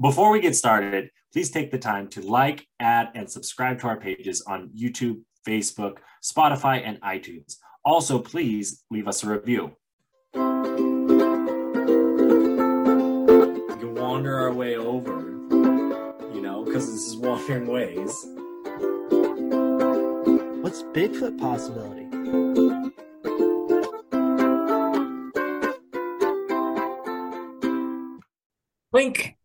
Before we get started, please take the time to like, add, and subscribe to our pages on YouTube, Facebook, Spotify, and iTunes. Also, please leave us a review. We can wander our way over, you know, because this is Wandering Ways. What's Bigfoot possibility? Link.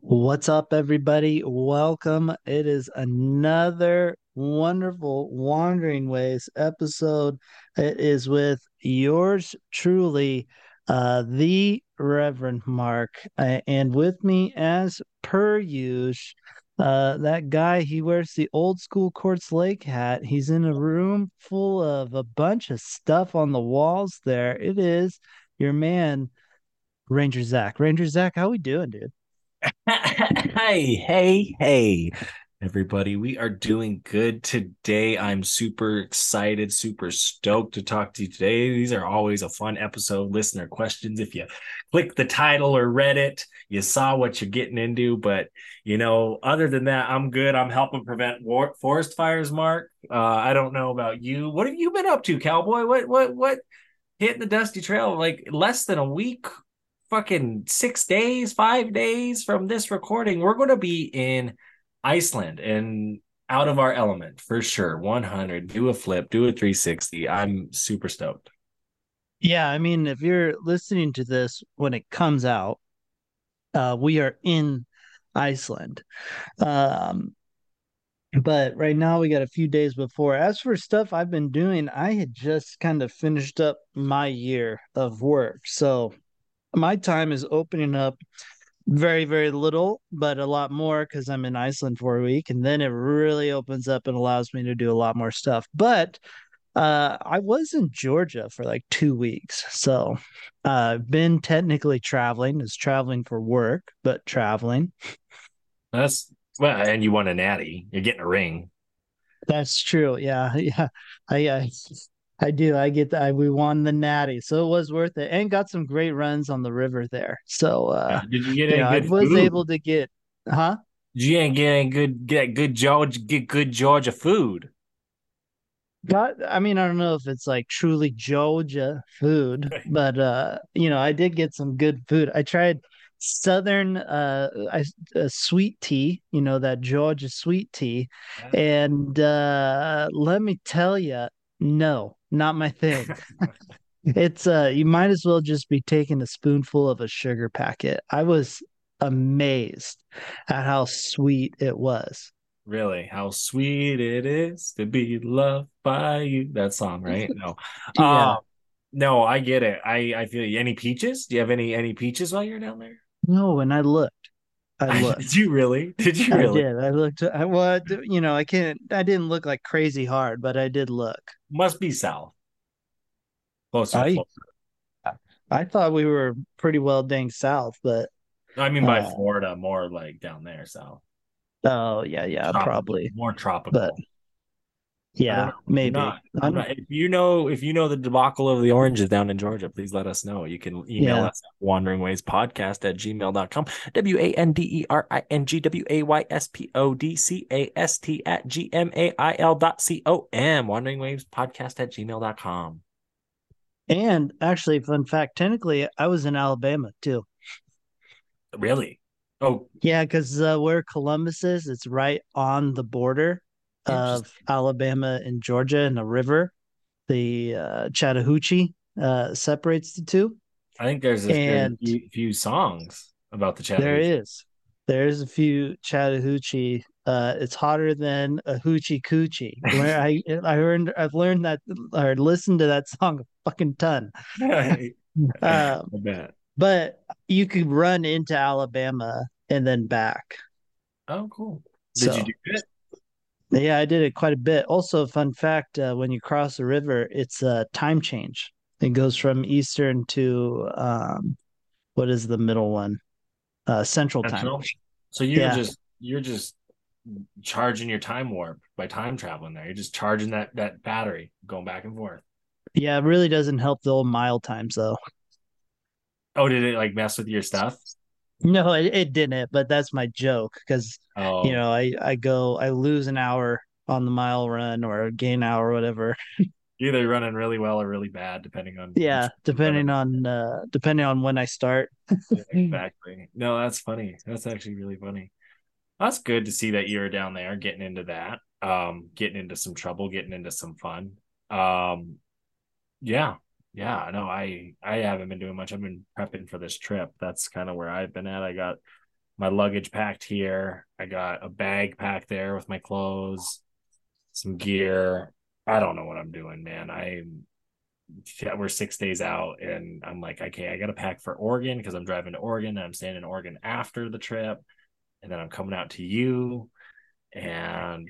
What's up, everybody? Welcome. It is another wonderful Wandering Ways episode. It is with yours truly, uh, the Reverend Mark, uh, and with me, as per usual, uh, that guy. He wears the old school Quartz Lake hat. He's in a room full of a bunch of stuff on the walls. There, it is your man, Ranger Zach. Ranger Zach, how we doing, dude? hey, hey, hey, everybody. We are doing good today. I'm super excited, super stoked to talk to you today. These are always a fun episode. Listener questions. If you click the title or read it, you saw what you're getting into. But, you know, other than that, I'm good. I'm helping prevent war- forest fires, Mark. Uh, I don't know about you. What have you been up to, cowboy? What, what, what? Hitting the dusty trail like less than a week fucking six days, five days from this recording, we're going to be in Iceland and out of our element for sure. 100, do a flip, do a 360. I'm super stoked. Yeah, I mean, if you're listening to this when it comes out, uh, we are in Iceland. Um, but right now we got a few days before. As for stuff I've been doing, I had just kind of finished up my year of work. So my time is opening up very very little but a lot more because i'm in iceland for a week and then it really opens up and allows me to do a lot more stuff. But uh i was in georgia for like two weeks so uh i've been technically traveling. Is traveling for work but traveling. That's well and you won a natty. You're getting a ring. That's true. Yeah yeah. I, I I do. I get that. We won the Natty, so it was worth it, and got some great runs on the river there. So, uh, did you get any you know, I was food? able to get, huh? You ain't getting good, get good Georgia, get good Georgia food. Got. I mean, I don't know if it's like truly Georgia food, but uh, you know, I did get some good food. I tried southern uh, uh sweet tea, you know, that Georgia sweet tea, and uh, let me tell you, no, not my thing. it's uh you might as well just be taking a spoonful of a sugar packet. I was amazed at how sweet it was. Really, how sweet it is to be loved by you. That song, right? No, yeah. Um, no, I get it. I I feel you. Any peaches? Do you have any any peaches while you're down there? No, and I looked. I looked. did you really? Did you really? I did. I looked. I what? You know, I can't. I didn't look like crazy hard, but I did look. Must be south. Closer. I, closer. I thought we were pretty well dang south, but I mean by uh, Florida, more like down there south. Oh yeah, yeah, tropical, probably more tropical. But yeah, maybe. Not, not, if you know if you know the debacle of the oranges down in Georgia, please let us know. You can email yeah. us at wandering ways podcast at gmail.com. W A N D E R I N G W A Y S P O D C A S T at G M A I L dot C O M. Wandering waves podcast at gmail.com. And actually, fun fact, technically I was in Alabama too. Really? Oh yeah, because uh, where Columbus is, it's right on the border of Alabama and Georgia and a river. The uh, Chattahoochee uh, separates the two. I think there's a, and few, few, songs about the Chattahoochee. There is. There's a few Chattahoochee. Uh, it's hotter than a hoochie coochie. Where I I learned I've learned that or listened to that song a fucking ton. um, but you could run into Alabama and then back. Oh, cool! Did so, you do it? Yeah, I did it quite a bit. Also, fun fact: uh, when you cross the river, it's a time change. It goes from Eastern to um, what is the middle one? Uh, Central, Central? time. So you're yeah. just you're just charging your time warp by time traveling there. You're just charging that that battery, going back and forth. Yeah, it really doesn't help the old mile times though. Oh, did it like mess with your stuff? No, it, it didn't, but that's my joke because you Oh, know, I I go I lose an hour on the mile run or gain hour, or whatever. either running really well or really bad, depending on Yeah, depending on uh depending on when I start. Exactly. No, that's funny. That's actually really funny. That's good to see that you're down there getting into that, um, getting into some trouble, getting into some fun. Um, yeah, yeah. No, I I haven't been doing much. I've been prepping for this trip. That's kind of where I've been at. I got my luggage packed here. I got a bag packed there with my clothes, some gear. I don't know what I'm doing, man. I'm yeah, we're six days out, and I'm like, okay, I got to pack for Oregon because I'm driving to Oregon, and I'm staying in Oregon after the trip, and then I'm coming out to you, and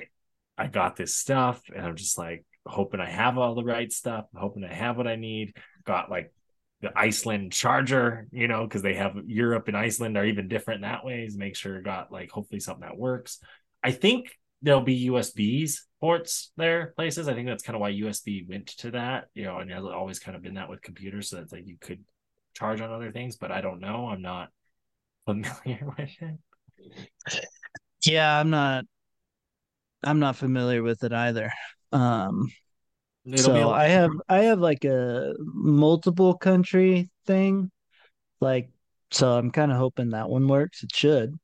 I got this stuff, and I'm just like hoping I have all the right stuff, hoping I have what I need. Got like the Iceland charger, you know, because they have Europe and Iceland are even different that ways. Make sure got like hopefully something that works. I think there'll be USBs ports there places. I think that's kind of why USB went to that, you know, and it's always kind of been that with computers, so that's like you could charge on other things, but I don't know. I'm not familiar with it. Yeah, I'm not I'm not familiar with it either. Um It'll so. I have I have like a multiple country thing. Like so I'm kind of hoping that one works. It should.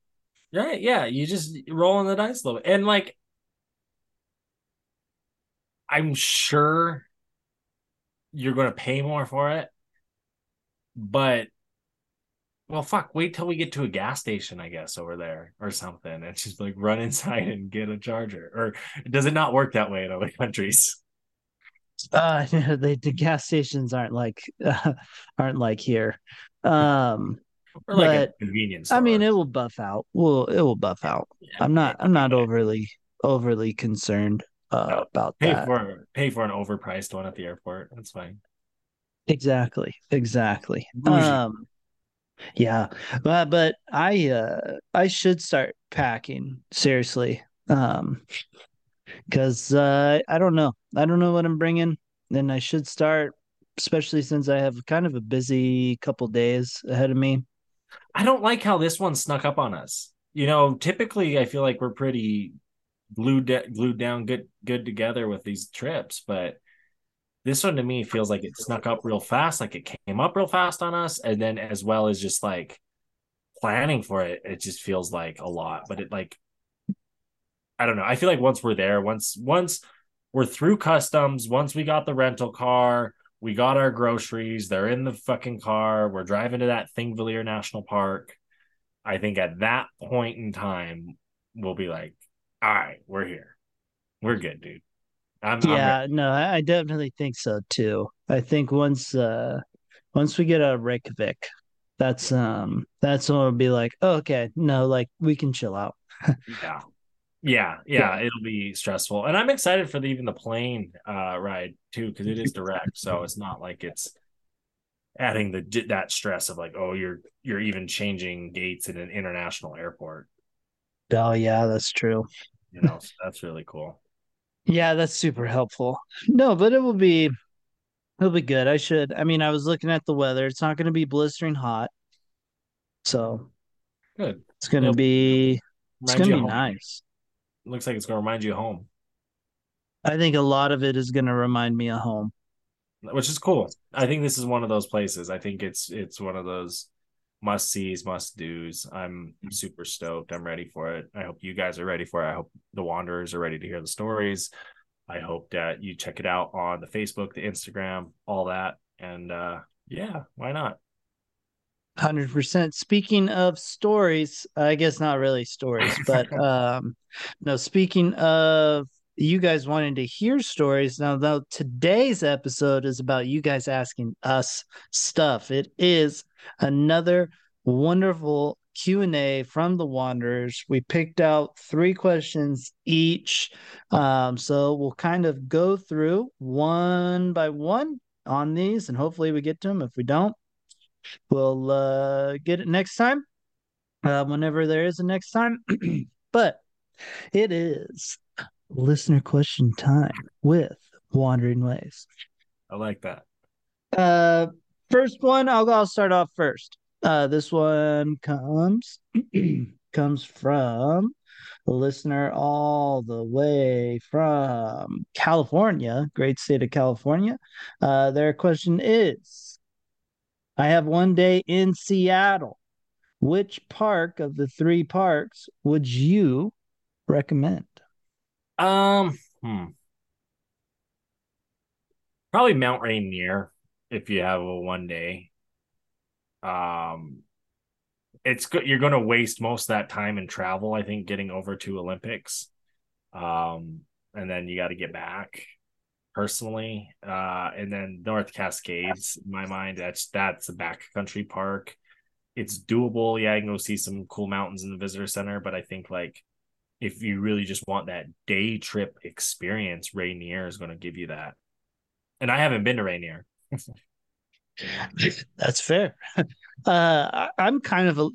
Right? Yeah, you just rolling the dice a little bit, and like I'm sure you're going to pay more for it, but well, fuck, wait till we get to a gas station, I guess, over there or something. And just like run inside and get a charger. Or does it not work that way in other countries? Uh the, the gas stations aren't like uh, aren't like here. Um Or like a but convenience I mean it will buff out. Well, it will buff out. Yeah, I'm not I'm not overly overly concerned uh No, about pay that. for pay for an overpriced one at the airport. That's fine. Exactly. Exactly. Um Yeah, but but I uh I should start packing seriously. Um, because uh I don't know. I don't know what I'm bringing, and I should start, especially since I have kind of a busy couple days ahead of me. I don't like how this one snuck up on us. You know, typically I feel like we're pretty glued de- glued down good good together with these trips, but this one to me feels like it snuck up real fast, like it came up real fast on us, and then as well as just like planning for it, it just feels like a lot. But it like I don't know. I feel like once we're there, once once we're through customs, once we got the rental car, we got our groceries, they're in the fucking car, we're driving to that Thingvellir National Park. I think at that point in time, we'll be like, all right, we're here. We're good, dude. I'm I'm. Yeah, no, I, definitely think so too. I think once uh once we get out of Reykjavik, that's um that's when it'll be like, oh, okay, no, like we can chill out. Yeah. Yeah, Yeah. yeah, it'll be stressful. And I'm excited for the, even the plane uh ride too, because it is direct. So it's not like it's adding the that stress of like, oh, you're you're even changing gates in an international airport. Oh yeah, that's true. You know, so that's really cool. Yeah, that's super helpful. No, but it will be it'll be good. I should. I mean, I was looking at the weather. It's not going to be blistering hot, so Good. it's going to be it's going to be home. nice. Looks like it's gonna remind you of home, I think a lot of it is going to remind me of home. which is cool. I think this is one of those places. I think it's it's one of those must sees, must do's. I'm super stoked. I'm ready for it. I hope you guys are ready for it. I hope the Wanderers are ready to hear the stories. I hope that you check it out on the Facebook, the Instagram, all that. And uh yeah, why not? 100%. Speaking of stories, I guess not really stories, but um no, speaking of you guys wanting to hear stories, now though today's episode is about you guys asking us stuff. It is another wonderful Q&A from the Wanderers. We picked out 3 questions each. Um so we'll kind of go through one by one on these and hopefully we get to them. If we don't, We'll uh, get it next time, uh, whenever there is a next time. but it is listener question time with Wandering Ways. I like that. Uh, first one, I'll, I'll start off first. Uh, this one comes comes from a listener all the way from California, great state of California. Uh, their question is I have one day in Seattle. Which park of the three parks would you recommend? Um, hmm. Probably Mount Rainier if you have a one day. Um, it's good. You're going to waste most of that time in travel. I think getting over to Olympics, um, and then you got to get back. Personally, uh, and then North Cascades. In my mind, that's that's a backcountry park. It's doable. Yeah, I can go see some cool mountains in the visitor center, but I think like if you really just want that day trip experience, Rainier is going to give you that. And I haven't been to Rainier. That's fair. Uh, I'm kind of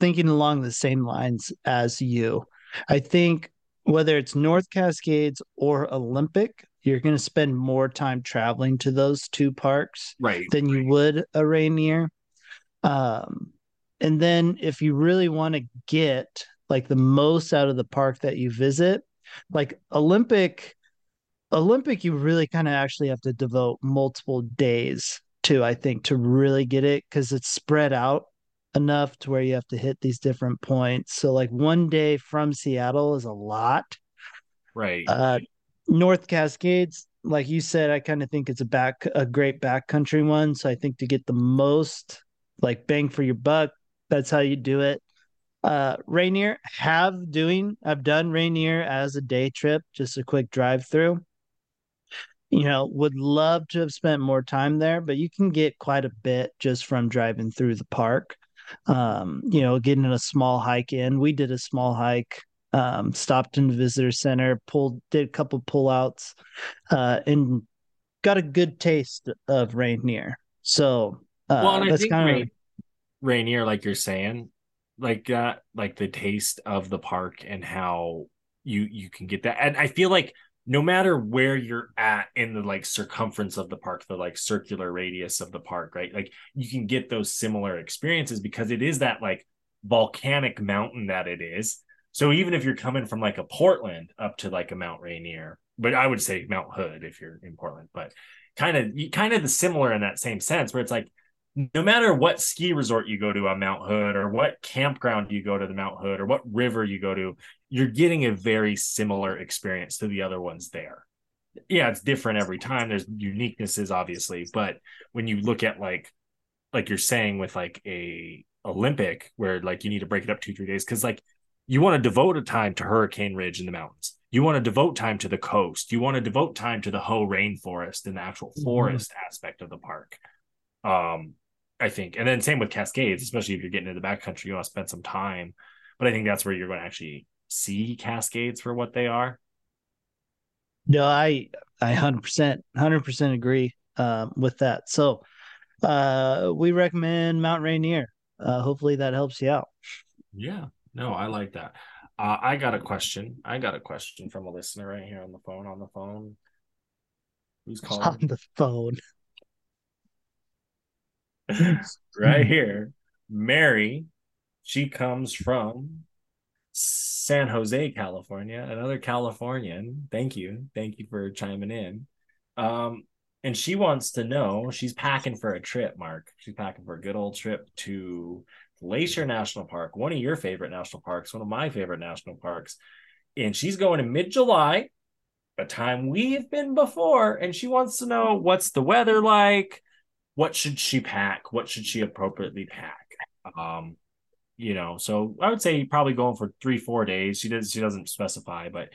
thinking along the same lines as you. I think whether it's North Cascades or Olympic, you're going to spend more time traveling to those two parks right, than you would a Rainier. Um, and then if you really want to get like the most out of the park that you visit, like Olympic, Olympic, you really kind of actually have to devote multiple days to, I think, to really get it because it's spread out enough to where you have to hit these different points. So, like one day from Seattle is a lot. Right. Uh, North Cascades, like you said, I kind of think it's a back a great backcountry one. So I think to get the most like bang for your buck, that's how you do it. Uh, Rainier have doing I've done Rainier as a day trip, just a quick drive through you know, would love to have spent more time there, but you can get quite a bit just from driving through the park. Um, you know, getting a small hike in. We did a small hike, um, stopped in the visitor center, pulled, did a couple pullouts, uh, and got a good taste of Rainier. So, uh, well, that's kind of Rainier, like you're saying, like that, uh, like the taste of the park and how you you can get that. And I feel like no matter where you're at in the like circumference of the park, the like circular radius of the park, right? Like you can get those similar experiences because it is that like volcanic mountain that it is. So even if you're coming from like a Portland up to like a Mount Rainier, but I would say Mount Hood if you're in Portland, but kind of kind of the similar in that same sense where it's like no matter what ski resort you go to on Mount Hood or what campground you go to the Mount Hood or what river you go to, you're getting a very similar experience to the other ones there. Yeah, it's different every time. There's uniquenesses, obviously, but when you look at like, like you're saying with like a Olympic, where like you need to break it up two three days, because like you want to devote a time to Hurricane Ridge in the mountains. You want to devote time to the coast. You want to devote time to the whole rainforest and the actual mm-hmm. forest mm-hmm. aspect of the park. Um, I think. And then same with Cascades, especially if you're getting into the backcountry, you want to spend some time. But I think that's where you're going to actually see Cascades for what they are. No, I I hundred percent, hundred percent agree uh, with that. So uh, we recommend Mount Rainier. Uh, hopefully that helps you out. Yeah, no, I like that. Uh, I got a question. I got a question from a listener right here on the phone. On the phone. Who's calling? On the phone. right here. Mary, she comes from San Jose, California, another Californian. Thank you. Thank you for chiming in. Um, and she wants to know she's packing for a trip, Mark. She's packing for a good old trip to Glacier National Park, one of your favorite national parks, one of my favorite national parks. And she's going in mid July, a time we've been before. And she wants to know what's the weather like? What should she pack? What should she appropriately pack? Um, you know, so I would say probably going for three, four days. She does she doesn't specify, but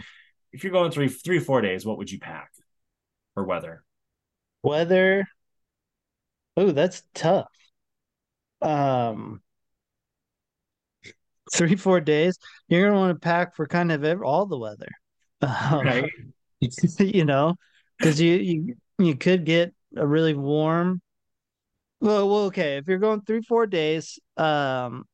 if you're going three, three, four days, what would you pack for weather? Weather. Oh, that's tough. Um, three, four days. You're gonna want to pack for kind of every, all the weather, um, right? you know, because you you you could get a really warm well, well, okay. If you're going three, four days, um,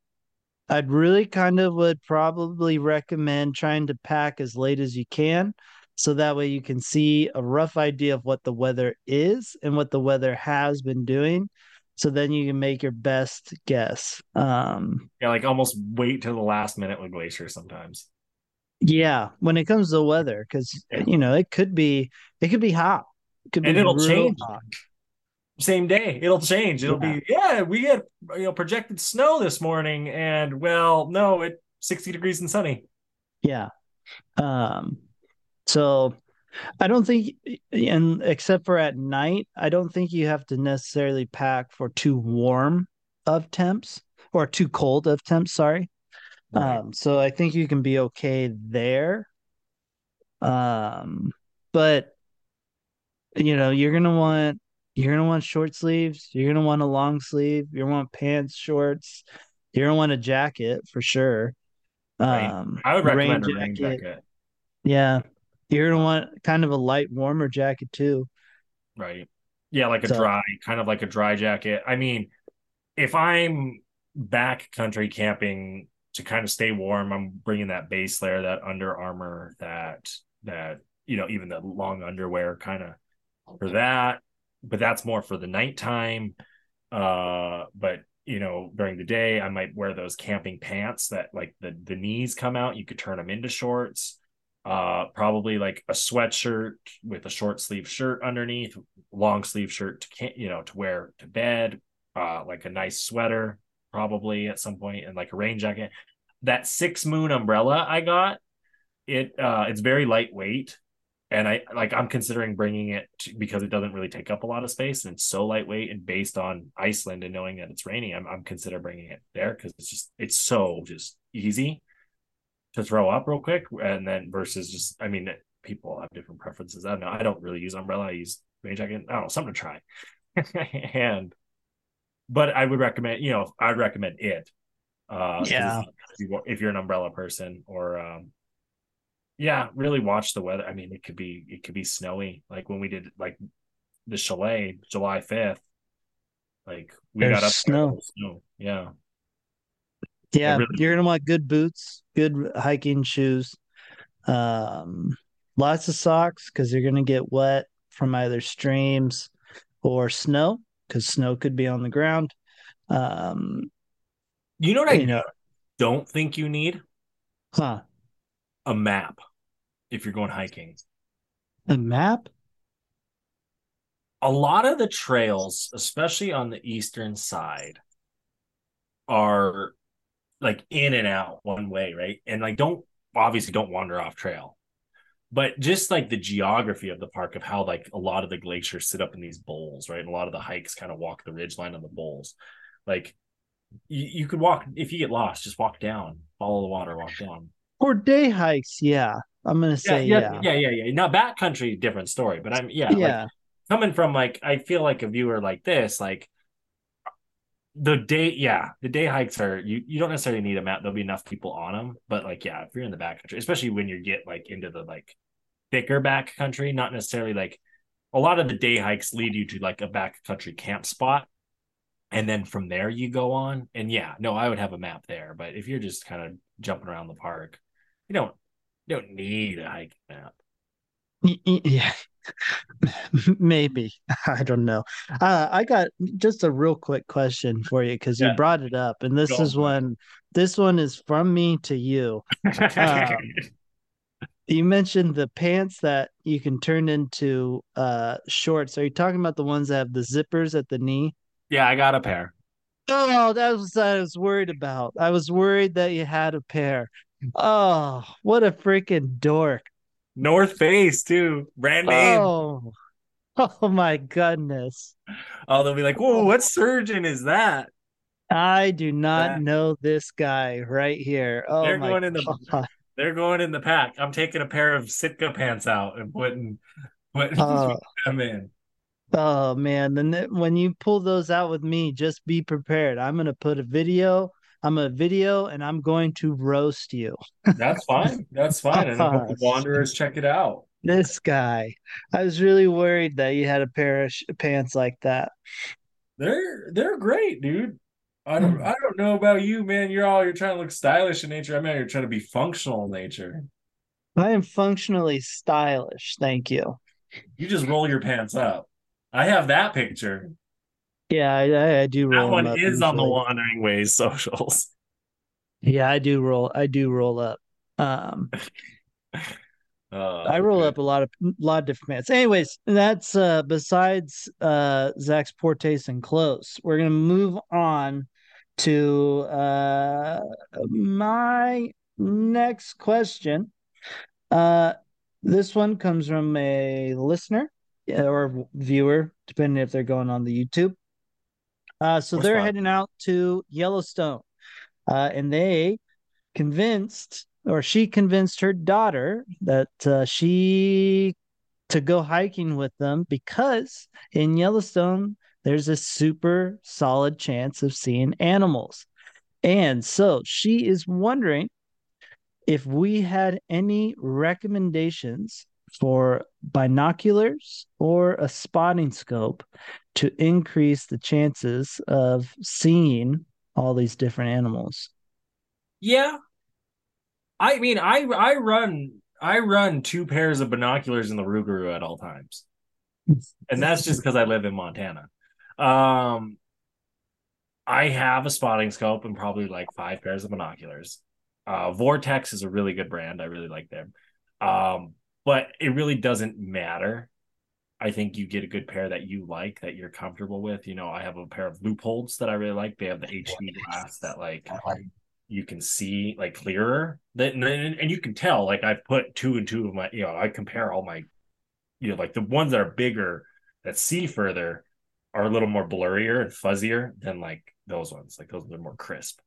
I'd really kind of would probably recommend trying to pack as late as you can. So that way you can see a rough idea of what the weather is and what the weather has been doing. so then you can make your best guess. Um, yeah, like almost wait till the last minute with glacier sometimes. Yeah, when it comes to weather, because Yeah. you know it could be it could be hot, it could And be it'll change. hot. Same day, it'll change. It'll Yeah. be yeah, we had you know projected snow this morning, and well, no, it 60 degrees and sunny. Yeah. Um, so I don't think, and except for at night, I don't think you have to necessarily pack for too warm of temps or too cold of temps. Sorry. Um, so I think you can be okay there. Um, but you know, you're gonna want you're gonna want short sleeves, you're gonna want a long sleeve, you're gonna want pants, shorts, you're gonna want a jacket for sure. Right. Um, I would recommend rain a rain jacket. jacket. Yeah. You're gonna want kind of a light warmer jacket too. Right. Yeah, like a So- dry, kind of like a dry jacket. I mean, if I'm back country camping to kind of stay warm, I'm bringing that base layer, that Under Armour, that that you know, even the long underwear kind of for that. But that's more for the nighttime. Uh, but you know, during the day, I might wear those camping pants that like the the knees come out. You could turn them into shorts. Uh, probably like a sweatshirt with a short sleeve shirt underneath, long sleeve shirt to you know to wear to bed. Uh, like a nice sweater probably at some point, and like a rain jacket. That six moon umbrella I got, it uh, it's very lightweight and I like I'm considering bringing it to, because it doesn't really take up a lot of space and it's so lightweight and based on Iceland and knowing that it's raining, I'm I'm considering bringing it there because it's just it's so just easy to throw up real quick and then versus just I mean people have different preferences. I don't know. I don't really use umbrella. I use rain jacket. I don't know something to try. and but I would recommend you know I'd recommend it. Uh, Yeah. if you're an umbrella person or um yeah really watch the weather i mean it could be it could be snowy like when we did like the chalet july 5th like we There's got up snow. there snow yeah Yeah, really- you're gonna want good boots, good hiking shoes, um, lots of socks because you're gonna get wet from either streams or snow because snow could be on the ground. Um, you know what i you know, don't think you need huh? a map if you're going hiking. A map? a lot of the trails especially on the eastern side are like in and out one way right? And like don't obviously don't wander off trail. But just like the geography of the park of how like a lot of the glaciers sit up in these bowls right? And a lot of the hikes kind of walk the ridge line on the bowls like you, you could walk if you get lost just walk down follow the water walk down. Or day hikes? Yeah, I'm gonna say yeah yeah. yeah yeah yeah not backcountry different story but i'm yeah Yeah, like coming from like I feel like a viewer like this, like the day, yeah, the day hikes are you you don't necessarily need a map. There'll be enough people on them, but like yeah, if you're in the backcountry, especially when you get like into the like thicker backcountry, not necessarily like a lot of the day hikes lead you to like a backcountry camp spot. And then from there you go on. And yeah, no, I would have a map there. But if you're just kind of jumping around the park, you don't you don't need a hike map. Yeah. Maybe I don't know. Uh, I got just a real quick question for you because Yeah. you brought it up, and this Go is it. one. This one is from me to you. Um, You mentioned the pants that you can turn into uh shorts. Are you talking about the ones that have the zippers at the knee? yeah, I got a pair. Oh, that was what I was worried about. I was worried that you had a pair. Oh, what a freaking dork. North Face too, brand name. Oh, oh my goodness. Oh, they'll be like, "Whoa, what surgeon is that?" I do not That- know this guy right here. Oh They're going in the- God. They're going in the pack. I'm taking a pair of Sitka pants out and putting putting Oh, them in. oh man. Then when you pull those out with me, just be prepared. I'm gonna put a video. I'm a video and I'm going to roast you. That's fine. That's fine. And Wanderers check it out. This guy. I was really worried that you had a pair of sh- pants like that. They're they're great, dude. I don't hmm. I don't know about you, man. You're all you're trying to look stylish in nature. I'm out here trying to be functional in nature. I am functionally stylish. Thank you. You just roll your pants up. I have that picture. Yeah, I, I do roll. That one is on the. Wandering Ways socials. Yeah, I do roll. I do roll up. Um, Uh, I roll good. up a lot of a lot of different bands. Anyways, that's uh besides uh Zach's poor taste and clothes. We're gonna move on to uh my next question. Uh this one comes from a listener or viewer, depending if they're going on the YouTube. Uh so they're heading out to Yellowstone. Uh and they convinced or she convinced her daughter that uh, she to go hiking with them because in Yellowstone there's a super solid chance of seeing animals. And so she is wondering if we had any recommendations for binoculars or a spotting scope to increase the chances of seeing all these different animals. Yeah. I mean, I I run I run two pairs of binoculars in the Rugaru at all times. And that's just because I live in Montana. Um I have a spotting scope and probably like five pairs of binoculars. Uh Vortex is a really good brand. I really like them. Um, but it really doesn't matter. I think you get a good pair that you like that you're comfortable with. You know, I have a pair of Leupolds that I really like. They have the HD glass that like you can see like clearer that and, and you can tell like I've put two and two of my you know I compare all my you know like the ones that are bigger that see further are a little more blurrier and fuzzier than like those ones like those are more crisp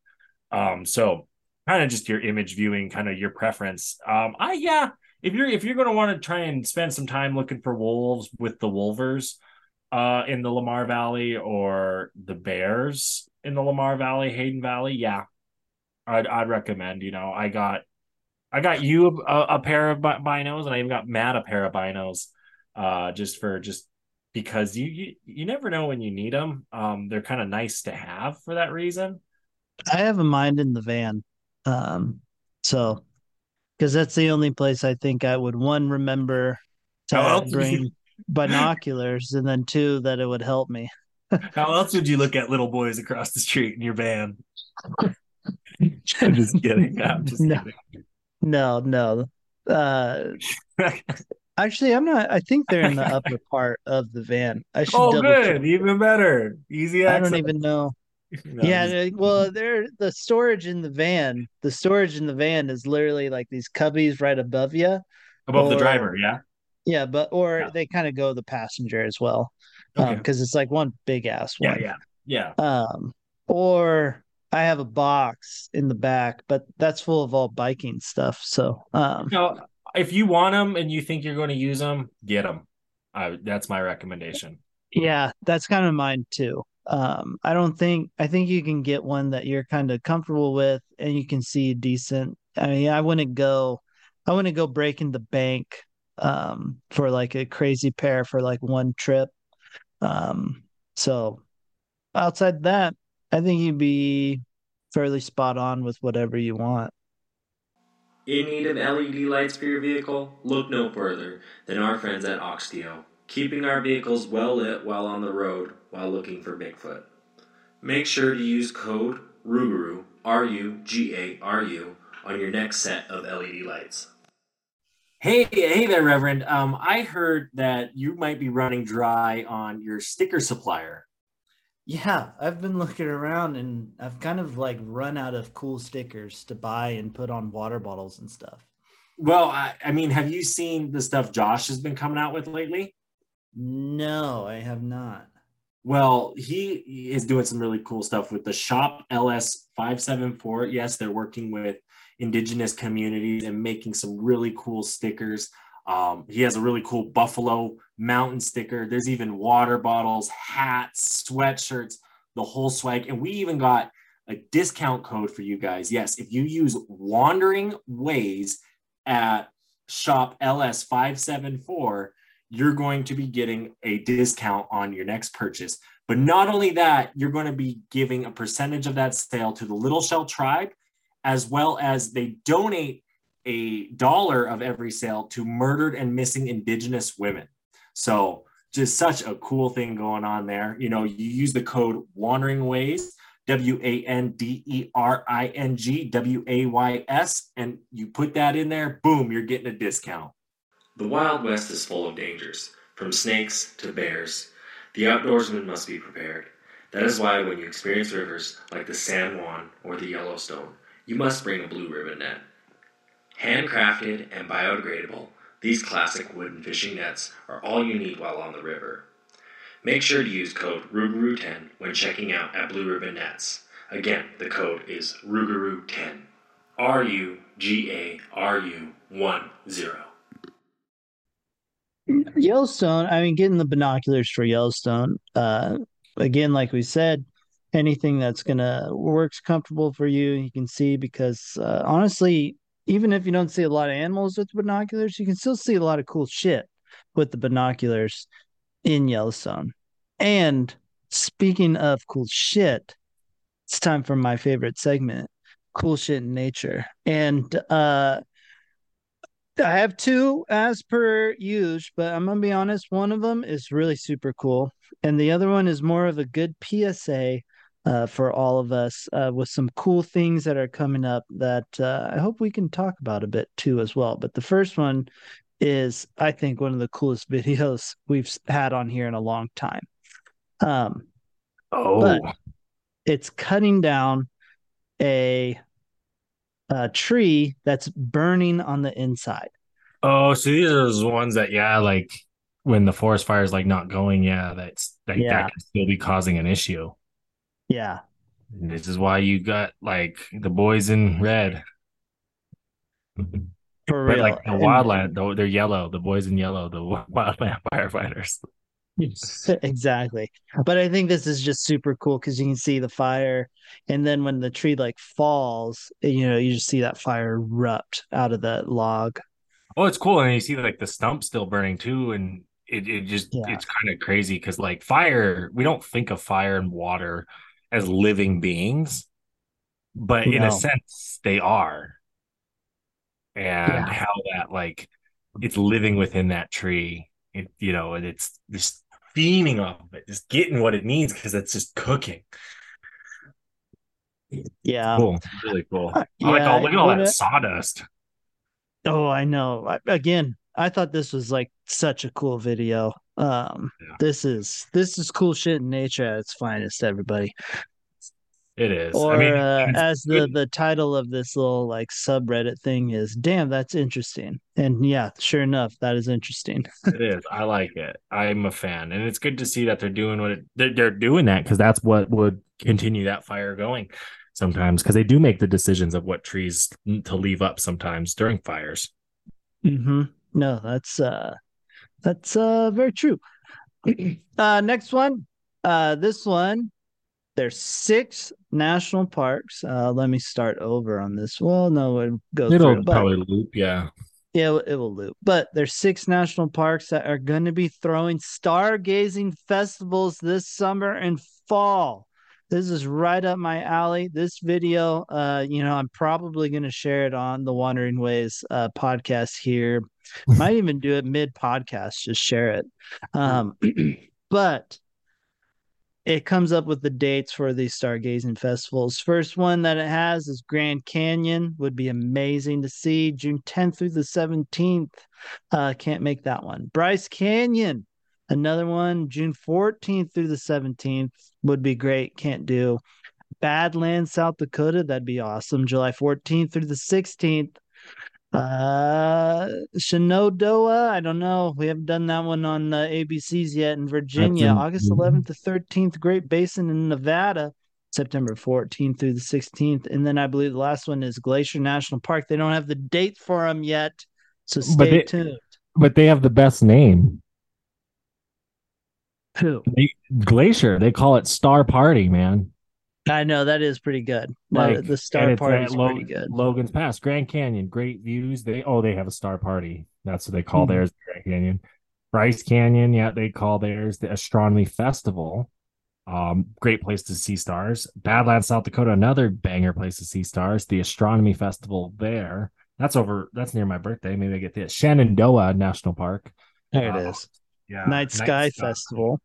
um so kind of just your image viewing kind of your preference um I yeah if you're if you're going to want to try and spend some time looking for wolves with the wolvers uh in the Lamar Valley or the bears in the Lamar Valley Hayden Valley yeah I'd I'd recommend. You know, I got I got you a, a pair of binos, and I even got Matt a pair of binos, uh, just for just because you you you never know when you need them. Um, they're kind of nice to have for that reason. I have a mind in the van. Um, so because that's the only place I think I would one remember to How bring binoculars, and then two that it would help me. How else would you look at little boys across the street in your van? I'm just kidding. I'm just No. kidding. No, no. Uh, actually, I'm not. I think they're in the upper part of the van. I should oh, good, check. even better, easy I don't even know. No, yeah, well, they're the storage in the van. The storage in the van is literally like these cubbies right above you. above the driver. Yeah. Yeah, but or Yeah. they kind of go the passenger as well, Okay. because it's like one big ass yeah, one. yeah, yeah. Um, or I have a box in the back, but that's full of all biking stuff. So, um, if you want them and you think you're going to use them, get them. I, that's my recommendation. yeah, that's kind of mine too. Um, I don't think I think you can get one that you're kind of comfortable with and you can see a decent. I mean, I wouldn't go, I wouldn't go breaking the bank um for like a crazy pair for like one trip. Um, so outside that, I think you'd be fairly spot on with whatever you want. In need of LED lights for your vehicle? Look no further than our friends at Oxteo, keeping our vehicles well lit while on the road while looking for Bigfoot. Make sure to use code RUGARU, R U G A R U, on your next set of LED lights. Hey, hey there, Reverend. Um, I heard that you might be running dry on your sticker supplier. Yeah, I've been looking around and I've kind of like run out of cool stickers to buy and put on water bottles and stuff. Well, I, I mean, have you seen the stuff Josh has been coming out with lately? No, I have not. Well, he is doing some really cool stuff with the Shop LS 574. Yes, they're working with indigenous communities and making some really cool stickers. Um, he has a really cool Buffalo Mountain sticker. There's even water bottles, hats, sweatshirts, the whole swag. And we even got a discount code for you guys. Yes, if you use Wandering Ways at Shop LS 574, you're going to be getting a discount on your next purchase. But not only that, you're going to be giving a percentage of that sale to the Little Shell Tribe, as well as they donate a dollar of every sale to murdered and missing Indigenous women. So just such a cool thing going on there. You know, you use the code Wandering Ways, W A N D E R I N G W A Y S, and you put that in there, boom, you're getting a discount. The Wild West is full of dangers, from snakes to bears. The outdoorsman must be prepared. That is why when you experience rivers like the San Juan or the Yellowstone, you must bring a blue ribbon net. Handcrafted and biodegradable, these classic wooden fishing nets are all you need while on the river. Make sure to use code RUGARU10 when checking out at Blue Ribbon Nets. Again, the code is RUGARU10. R U G A R U 1 0. Yellowstone, I mean, getting the binoculars for Yellowstone, uh, again, like we said, anything that's gonna works comfortable for you, you can see because uh, honestly, even if you don't see a lot of animals with binoculars, you can still see a lot of cool shit with the binoculars in Yellowstone. And speaking of cool shit, it's time for my favorite segment, cool shit in nature. And uh I have two as per usual, but I'm gonna be honest, one of them is really super cool, and the other one is more of a good PSA uh, for all of us uh, with some cool things that are coming up that uh, I hope we can talk about a bit too as well. But the first one is, I think, one of the coolest videos we've had on here in a long time. Um, Oh, But- it's cutting down a, a tree that's burning on the inside. oh, so these are those ones that, yeah, like when the forest fire is like not going, yeah, that's like Yeah. that can still be causing an issue. Yeah. And this is why you got like the boys in red. For But real. like the wildland, though they're yellow. The boys in yellow, the wildland firefighters. exactly. But I think this is just super cool because you can see the fire, and then when the tree like falls, eh, you know, you just see that fire erupt out of the log. Oh, it's cool, and you see like the stump still burning too, and it it just Yeah. it's kind of crazy because like fire, we don't think of fire and water as living beings, but in a sense they are, and Yeah. how that like it's living within that tree, it you know, and it's just feeding off of it, just getting what it needs because it's just cooking. Yeah. Cool, really cool. Uh, I like yeah, all look at all that sawdust. Oh, I know. I, again, I thought this was like such a cool video. Um, Yeah. this is this is cool shit in nature at its finest, everybody. It is. Or I mean, uh, as the the title of this little like subreddit thing is, damn, that's interesting. And yeah, sure enough, that is interesting. It is. I like it. I'm a fan, and it's good to see that they're doing what it, they're they're doing that because that's what would continue that fire going sometimes because they do make the decisions of what trees to leave up sometimes during fires. Mm-hmm. No, that's uh that's uh very true. uh next one. Uh this one there's six national parks. Uh let me start over on this. Well, no, it goes. It'll through, but probably loop, yeah. yeah, it will- it will loop. But there's six national parks that are going to be throwing stargazing festivals this summer and fall. This is right up my alley. This video, uh, you know, I'm probably going to share it on the Wandering Ways uh, podcast here. Might even do it mid podcast, just share it. Um, but it comes up with the dates for these stargazing festivals. First one that it has is Grand Canyon. Would be amazing to see June 10th through the 17th. Uh, can't make that one. Bryce Canyon, another one June 14th through the 17th would be great. Can't do. Badlands, South Dakota, that'd be awesome. July 14th through the 16th. Uh, Shenandoah, I don't know. We haven't done that one on uh, ABCs yet in Virginia. in- August 11th to 13th, Great Basin in Nevada, September 14th through the 16th. And then I believe the last one is Glacier National Park. They don't have the date for them yet, so But stay they- tuned. But they have the best name, Who? Glacier. They call it Star Party, man. I know that is pretty good. Like, the, the Star Party is Lo- pretty good. Logan's Pass, Grand Canyon, great views. They oh, they have a star party. That's what they call Mhm. theirs, Grand Canyon. Bryce Canyon, yeah, they call theirs the Astronomy Festival. Um, great place to see stars. Badlands, South Dakota, another banger place to see stars. The Astronomy Festival there. That's over. That's near my birthday. Maybe I get this. Shenandoah National Park. There it Uh, is. Yeah, Night Sky Festival.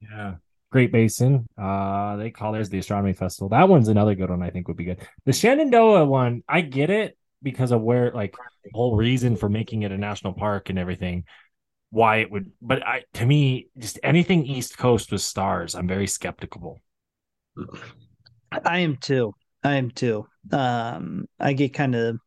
Yeah. Great Basin. Uh, they call theirs the Astronomy Festival. That one's another good one. I think would be good. The Shenandoah one, I get it because of where, like, the whole reason for making it a national park and everything. Why it would, but I, to me, just anything East Coast with stars, I'm very skeptical. I am too. I am too. Um, I get kind of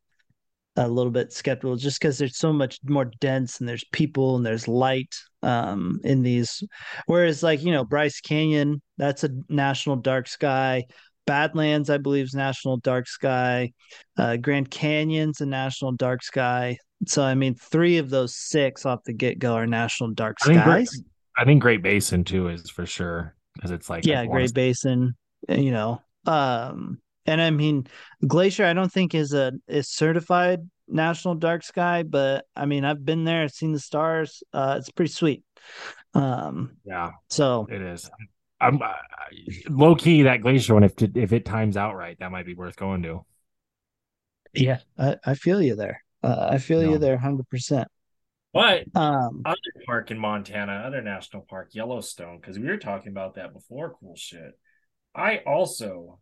a little bit skeptical just because there's so much more dense and there's people and there's light um in these. Whereas like you know bryce canyon that's a national dark sky. Badlands i believe is national dark sky. Uh grand canyon's a national dark sky. So i mean three of those six off the get-go are national dark I think, Great, I think Great Basin too is for sure because it's like yeah great basin you know. Um and I mean, Glacier, I don't think is a is certified national dark sky, but I mean, I've been there, I've seen the stars. Uh, it's pretty sweet. Um, yeah, so it is. I'm uh, low key that Glacier one. If if it times out right, that might be worth going to. Yeah, I, I feel you there. Uh, I feel no. you there, hundred percent. But um, other park in Montana, other national park, Yellowstone, because we were talking about that before. Cool shit. I also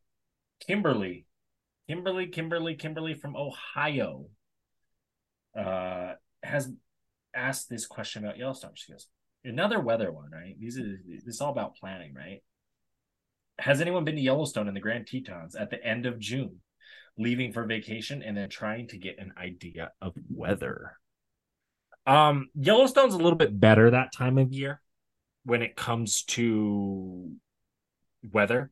Kimberly, Kimberly, Kimberly, Kimberly from Ohio, uh, has asked this question about Yellowstone. She goes, "Another weather one, right? These is this is all about planning, right? Has anyone been to Yellowstone in the Grand Tetons at the end of June, leaving for vacation and then trying to get an idea of weather?" Um, Yellowstone's a little bit better that time of year when it comes to weather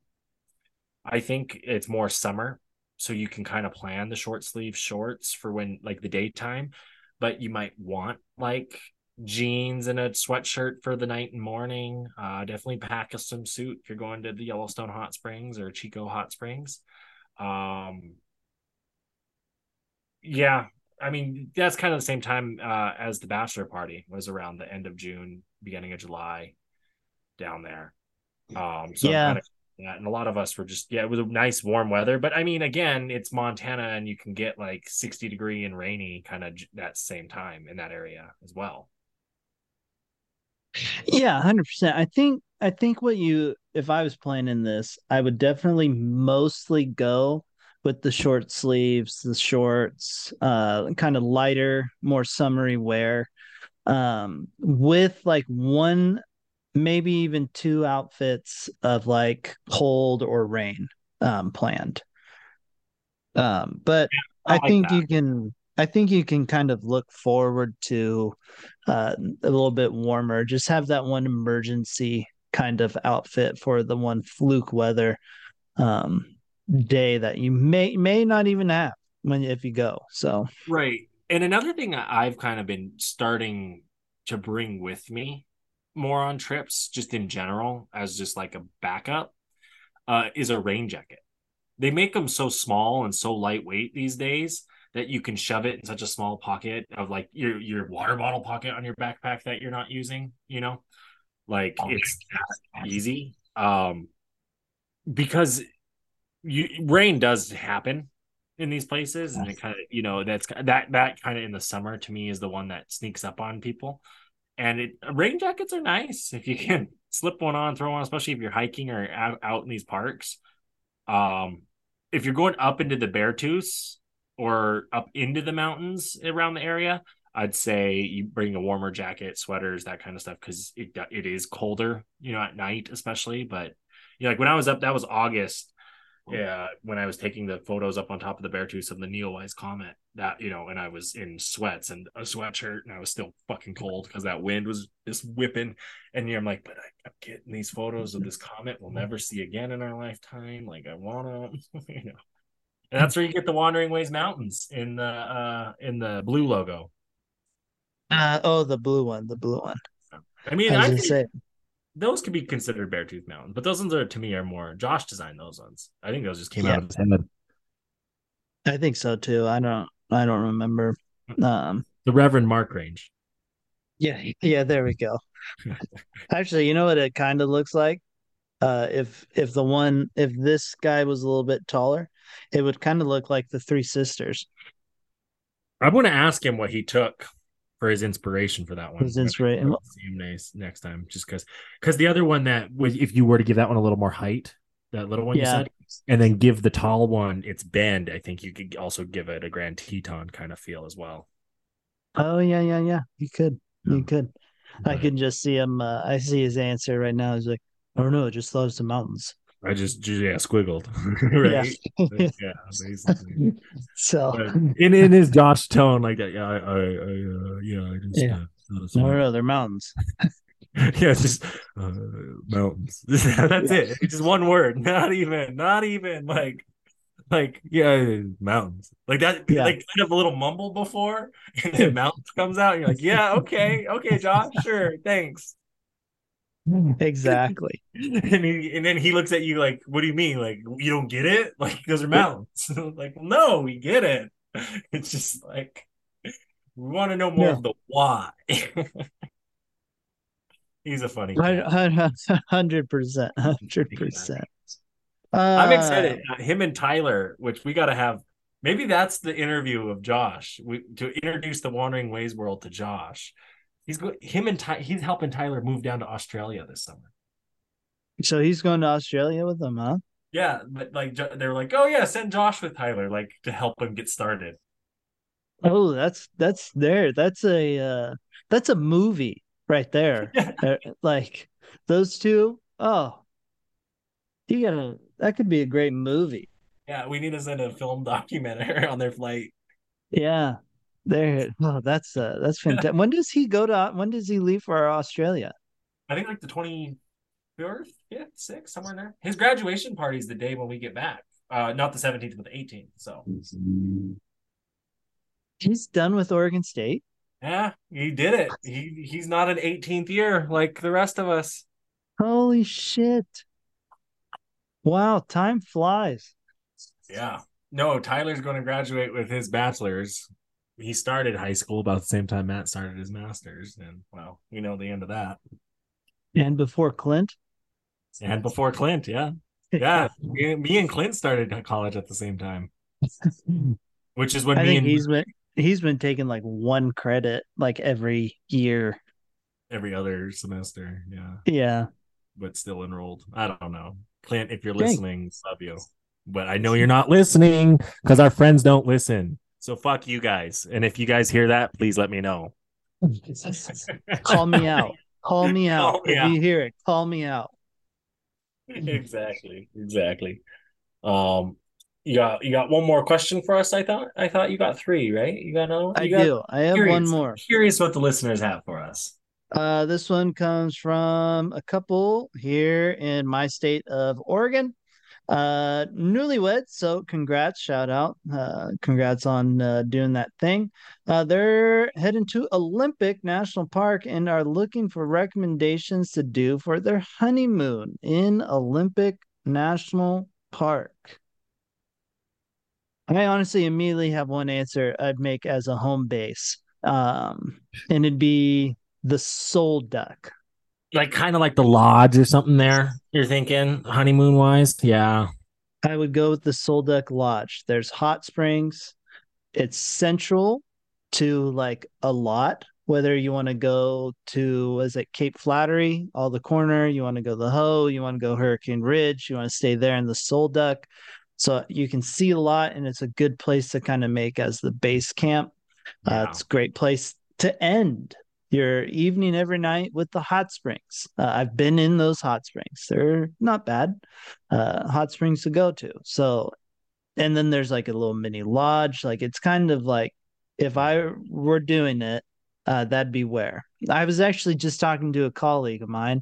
I think it's more summer, so you can kind of plan the short sleeve shorts for when like the daytime, but you might want like jeans and a sweatshirt for the night and morning. Uh, definitely pack a swimsuit if you're going to the Yellowstone Hot Springs or Chico Hot Springs. Um, yeah, I mean that's kind of the same time uh, as the bachelor party was around the end of June, beginning of July, down there. Um, so yeah. kind of And a lot of us were just, yeah, it was a nice warm weather. But I mean, again, it's Montana and you can get like 60 degree and rainy kind of that same time in that area as well. Yeah, 100%. I think, I think what you, if I was playing in this, I would definitely mostly go with the short sleeves, the shorts, uh, kind of lighter, more summery wear um with like one maybe even two outfits of like cold or rain um planned. Um but yeah, I, I like think that. you can i think you can kind of look forward to uh a little bit warmer. Just have that one emergency kind of outfit for the one fluke weather um day that you may may not even have when if you go so. Right. And another thing i've kind of been starting to bring with me more on trips, just in general, as just like a backup, uh, is a rain jacket. They make them so small and so lightweight these days that you can shove it in such a small pocket of like your your water bottle pocket on your backpack that you're not using. You know, like oh, it's easy. Um, because you rain does happen in these places and it kind of you know that's that that kind of in the summer to me is the one that sneaks up on people and it rain jackets are nice if you can slip one on, throw one, especially if you're hiking or out, out in these parks. Um, if you're going up into the Beartooth or up into the mountains around the area, I'd say you bring a warmer jacket, sweaters, that kind of stuff, because it it is colder, you know, at night especially. But you know, like when I was up, that was August yeah, when I was taking the photos up on top of the bear Beartooth of the Neowise Comet, that you know, and I was in sweats and a sweatshirt, and I was still fucking cold because that wind was just whipping. And you know, I'm like, but I, am getting these photos of this comet we'll never see again in our lifetime. Like I wanna, you know, and that's where you get the Wandering Ways Mountains in the uh in the blue logo. Uh oh, the blue one, the blue one. I mean, I, I say those could be considered Beartooth Mountain, but those ones are to me are more Josh designed those ones. I think those just came yeah. out of his head. I think so too. I don't I don't remember. Um the Reverend Mark range. Yeah, yeah, there we go. Actually, you know what it kind of looks like? Uh if if the one if this guy was a little bit taller, it would kind of look like the three sisters. I'm gonna ask him what he took for his inspiration for that one. His inspiration. See him next next time, just because because the other one that was if you were to give that one a little more height, that little one Yeah. you said, and then give the tall one its bend, I think you could also give it a Grand Teton kind of feel as well. Oh yeah, yeah, yeah. You could. You Yeah. could. I can just see him. Uh, I see his answer right now. He's like, I don't know. I just thought it's the mountains. I just yeah squiggled right. Yeah. yeah, so But in in his Josh tone like. Yeah, I, I, I uh, yeah, I just Yeah. uh, thought of no, something. no, they're mountains. yeah, it's just uh, mountains. That's it. It's just one word. Not even. Not even like. Like yeah, mountains. Like that. Yeah. Like kind of a little mumble before, and then mountains comes out. And you're like, yeah, okay, okay, Josh, sure, thanks. Exactly. And he and then he looks at you like, what do you mean? Like you don't get it? Like those are mountains. like no, we get it. It's just like we want to know more Yeah. of the why. He's a funny. Hundred percent. Hundred percent. Uh, I'm excited. Uh, Him and Tyler, which we got to have. Maybe that's the interview of Josh. We to introduce the Wandering Ways world to Josh. He's go, him and Ty, he's helping Tyler move down to Australia this summer. So he's going to Australia with them, huh? Yeah, but like they were like, oh yeah, send Josh with Tyler, like to help him get started. Oh, that's that's there. That's a uh, that's a movie right there. Yeah. Uh, like those two. Oh, you gotta. That could be a great movie. Yeah, we need to send a film documentary on their flight. Yeah, there. Oh, that's uh, that's fantastic. When does he go to? When does he leave for Australia? I think like the 24th, yeah, sixth, somewhere in there. His graduation party is the day when we get back. Uh, not the 17th, but the 18th. So He's done with Oregon State. yeah, he did it. He he's not an 18th year like the rest of us. Holy shit! Wow, time flies. Yeah. No, Tyler's going to graduate with his bachelor's. He started high school about the same time Matt started his master's, and well, we know the end of that. And before Clint. And before Clint, yeah, yeah, me, me and Clint started college at the same time, which is when I me and he's been he's been taking like one credit like every year. every other semester, yeah, Yeah. but still enrolled. I don't know, Clint, if you're Dang. listening, love you, but I know you're not listening because our friends don't listen. So fuck you guys, and if you guys hear that, please let me know. Call me out. Call me out. Call me if out. you hear it, call me out. exactly exactly um you got you got one more question for us i thought i thought you got three right you got another one? I got- do. I have curious, one more. curious what the listeners have for us Uh, this one comes from a couple here in my state of Oregon. Uh, newlyweds. So congrats, shout out. Uh, congrats on uh, doing that thing. Uh, they're heading to Olympic National Park and are looking for recommendations to do for their honeymoon in Olympic National Park. I honestly immediately have one answer I'd make as a home base. Um, and it'd be the Sol Duc. Like kind of like the lodge or something there you're thinking honeymoon wise yeah I would go with the Sol Duc Lodge. There's hot springs. It's central to like a lot. Whether you want to go to was it Cape Flattery, all the corner, you want to go the Ho, you want to go Hurricane Ridge, you want to stay there in the Sol Duc. So you can see a lot, and it's a good place to kind of make as the base camp. Uh, it's a great place to end your evening every night with the hot springs. Uh, I've been in those hot springs. They're not bad. Uh, hot springs to go to. So, and then there's like a little mini lodge. Like it's kind of like if I were doing it, uh, that'd be where. I was actually just talking to a colleague of mine.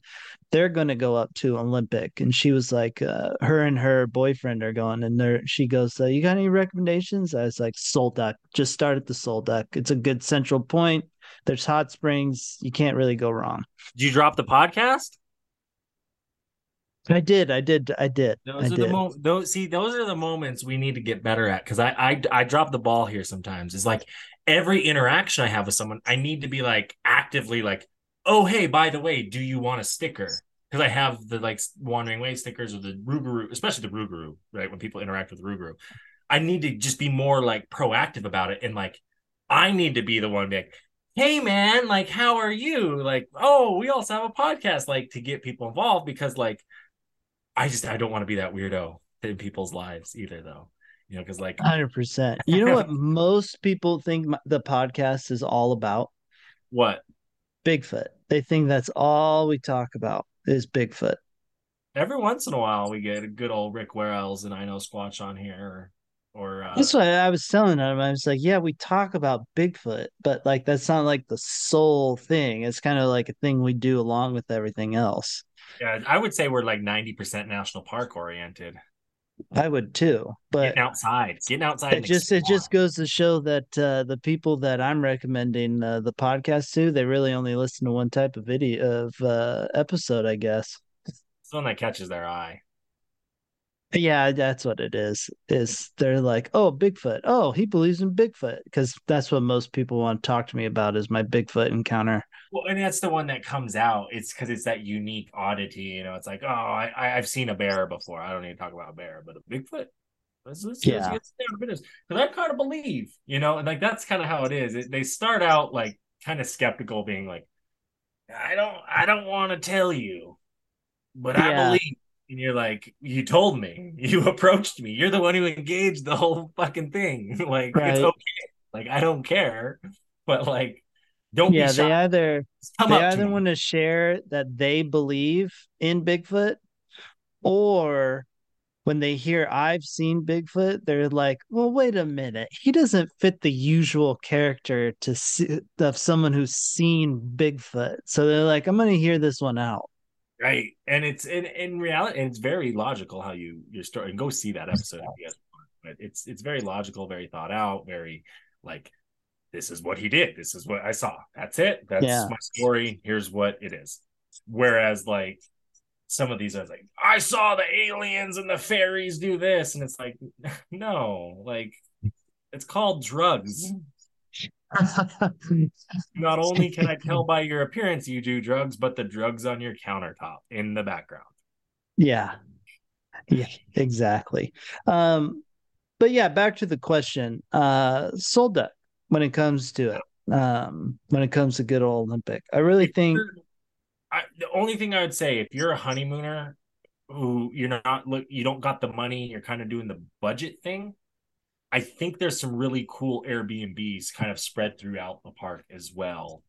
They're going to go up to Olympic, and she was like, uh, her and her boyfriend are going, and. She goes, uh, "You got any recommendations?" I was like, "Sol Duc. Just start at the Sol Duc. It's a good central point. There's hot springs. You can't really go wrong." did you drop the podcast I did. I did. I did. those I are the did. mo- those see those are the moments we need to get better at because I, I i drop the ball here sometimes it's like every interaction i have with someone i need to be like actively like oh hey by the way do you want a sticker because i have the like wandering way stickers or the Rugaru, especially the Rugaru, right when people interact with Rugaru. i need to just be more like proactive about it and like i need to be the one to be like hey man, like how are you? Like, oh, we also have a podcast, like to get people involved because like I just I don't want to be that weirdo in people's lives either though. You know, because like Hundred percent. You know what most people think the podcast is all about? what? Bigfoot. They think that's all we talk about is Bigfoot. Every once in a while we get a good old Rick Warrells and I know Squatch on here or, uh, That's why I was telling them. I was like, yeah, we talk about Bigfoot, but like that's not like the sole thing. It's kind of like a thing we do along with everything else. yeah, I would say we're like 90% national park oriented. I would too, but Getting outside, getting outside. it just it just goes to show that uh, the people that I'm recommending uh, the podcast to, they really only listen to one type of video of uh, episode, I guess. Something that catches their eye. Yeah, that's what it is. Is they're like, oh, Bigfoot. Oh, he believes in Bigfoot because that's what most people want to talk to me about is my Bigfoot encounter. Well, and that's the one that comes out. It's because it's that unique oddity. You know, it's like, oh, I, I I've seen a bear before. I don't need to talk about a bear, but a Bigfoot. Let's, let's, Yeah. let's get down to business because I kind of believe, you know, and like that's kind of how it is. It, they start out like kind of skeptical, being like, I don't, I don't want to tell you, but I believe. And you're like, you told me, you approached me. You're the one who engaged the whole fucking thing. like it's okay. Like I don't care, but like, don't Yeah, be they either Come they to either me. want to share that they believe in Bigfoot, or when they hear I've seen Bigfoot, they're like, "Well, wait a minute. He doesn't fit the usual character to see, of someone who's seen Bigfoot." So they're like, "I'm going to hear this one out." Right. And it's in, in reality, and it's very logical how you your story and go see that episode if you guys want. But it's it's very logical, very thought out, very like this is what he did. This is what I saw. That's it. That's Yeah. my story. Here's what it is. Whereas like some of these I was like, I saw the aliens and the fairies do this. And it's like, no, like it's called drugs. Not only can I tell by your appearance you do drugs, but the drugs on your countertop in the background. Yeah. Yeah, exactly. Um, but yeah, back to the question. Uh Sol Duc when it comes to it. Um, when it comes to good old Olympic. I really If think I, the only thing I would say, if you're a honeymooner who you're not look, you don't got the money, you're kind of doing the budget thing. I think there's some really cool Airbnbs kind of spread throughout the park as well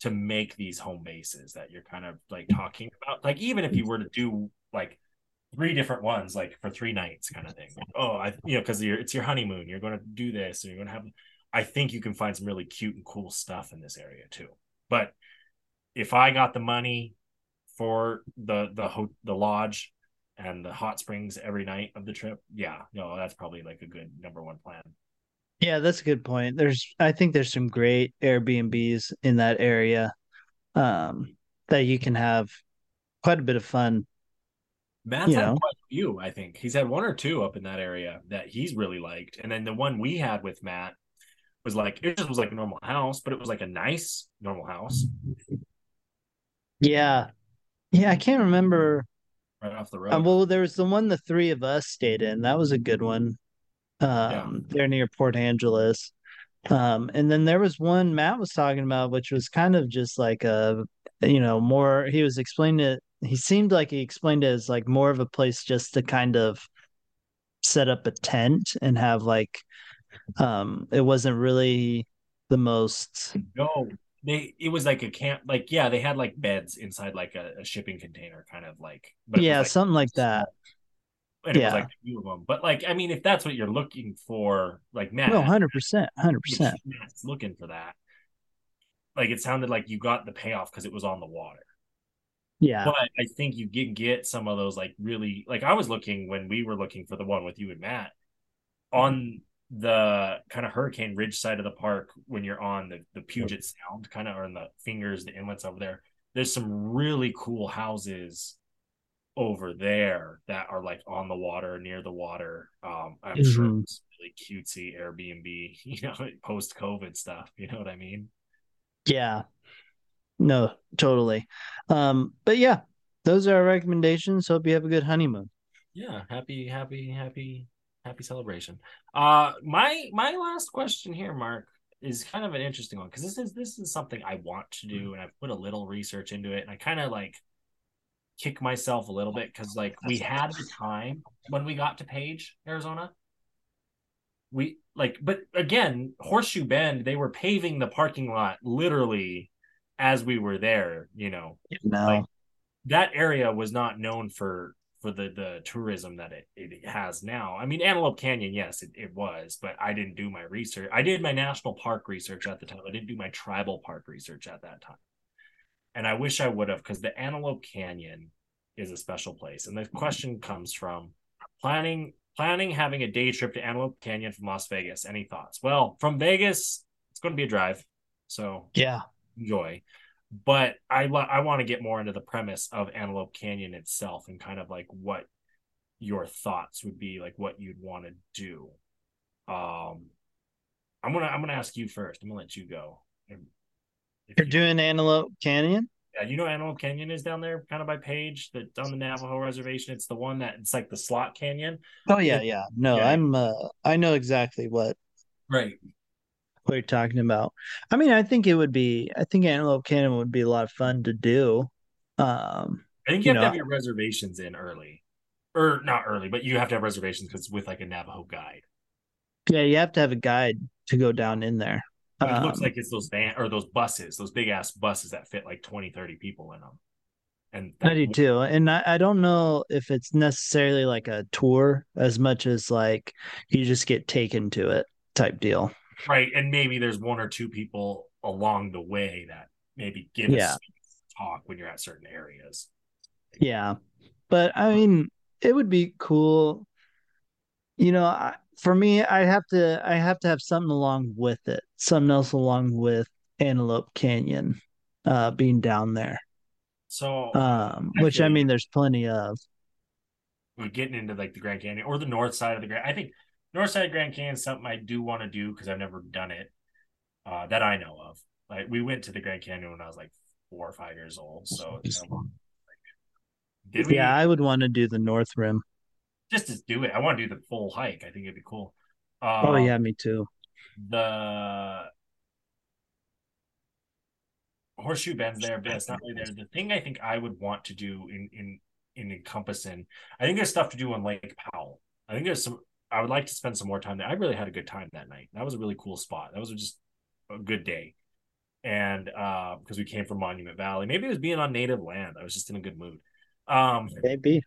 to make these home bases that you're kind of like talking about. Like even if you were to do like three different ones, like for three nights, kind of thing. Oh, I you know because it's your honeymoon, you're going to do this, and you're going to have. I think you can find some really cute and cool stuff in this area too. But if I got the money for the the ho- the lodge and the hot springs every night of the trip, yeah, no, that's probably like a good number one plan. Yeah, that's a good point. There's I think there's some great Airbnbs in that area um that you can have quite a bit of fun. Matt's You had know. quite a few, I think. He's had one or two up in that area that he's really liked. And then the one we had with Matt was like it just was like a normal house, but it was like a nice normal house Yeah. Yeah, I can't remember. Right off the road. Um, well, there was the one the three of us stayed in. That was a good one. Um, there near Port Angeles. Um, and then there was one Matt was talking about, which was kind of just like a, you know, more. He was explaining it. He seemed like he explained it as like more of a place just to kind of set up a tent and have like, um, it wasn't really the most. No, they it was like a camp like yeah, they had like beds inside like a, a shipping container kind of like but Yeah, like, something like that. and it yeah. was like a few of them. But like I mean if that's what you're looking for, like Matt No, hundred percent, 100% Matt's looking for that. Like it sounded like you got the payoff because it was on the water. Yeah, But I think you can get some of those like really like I was looking when we were looking for the one with you and Matt on the kind of hurricane ridge side of the park when you're on the, the Puget Sound kind of or in the fingers, the inlets over there. There's some really cool houses over there that are like on the water, near the water. Um, I'm sure Mhm. it's really cutesy Airbnb, you know, post COVID stuff. You know what I mean? yeah. No, totally. Um, but yeah, those are our recommendations. Hope you have a good honeymoon. yeah happy happy happy happy celebration uh my my last question here mark is kind of an interesting one because this is this is something I want to do, and I've put a little research into it, and I kind of like kick myself a little bit because like we had the time when we got to Page, Arizona. We like, but again, Horseshoe Bend, they were paving the parking lot literally as we were there. You know, No. Like, that area was not known for for the the tourism that it, it has now. I mean, Antelope Canyon, yes, it, it was, but I didn't do my research. I did my national park research at the time. I didn't do my tribal park research at that time. And I wish I would have because the Antelope Canyon is a special place. And the question comes from planning planning having a day trip to Antelope Canyon from Las Vegas. Any thoughts? Well, from Vegas, it's going to be a drive. So yeah. enjoy. But I I want to get more into the premise of Antelope Canyon itself and kind of like what your thoughts would be, like what you'd want to do. Um, I'm gonna I'm gonna ask you first. I'm gonna let you go. If You're you- doing Antelope Canyon? yeah, you know Antelope Canyon is down there, kind of by Page, that on the Navajo reservation. It's the one that it's like the slot canyon. Oh yeah, yeah. No, Yeah. I'm uh I know exactly what Right. What you're talking about. I mean, I think it would be I think Antelope Canyon would be a lot of fun to do. Um I think you, You have know- to have your reservations in early. Or not early, but you have to have reservations because with like a Navajo guide. yeah, you have to have a guide to go down in there. But it looks Um, like it's those van or those buses, those big ass buses that fit like 20, 30 people in them. And I do too. And I, I don't know if it's necessarily like a tour as much as like you just get taken to it type deal. Right. And maybe there's one or two people along the way that maybe give Yeah. us talk when you're at certain areas. Yeah. But I mean, it would be cool. You know, I, for me, I have to I have to have something along with it. Something else along with Antelope Canyon uh being down there. So Um I which I mean there's plenty of. we're getting into like the Grand Canyon or the north side of the Grand. I think north side Grand Canyon is something I do want to do because I've never done it uh, that I know of. Like we went to the Grand Canyon when I was like four or five years old. So it's kind of like, did we Yeah, I would want to do the North Rim. just to do it? I want to do the full hike. I think it'd be cool. Oh Um, yeah, me too. the horseshoe bends there, but it's not really there. The thing I think I would want to do in in in encompassing, I think there's stuff to do on Lake Powell. I think there's some. I would like to spend some more time there. I really had a good time that night. That was a really cool spot. That was just a good day, and uh, because we came from Monument Valley, maybe it was being on native land. I was just in a good mood. Um, Maybe.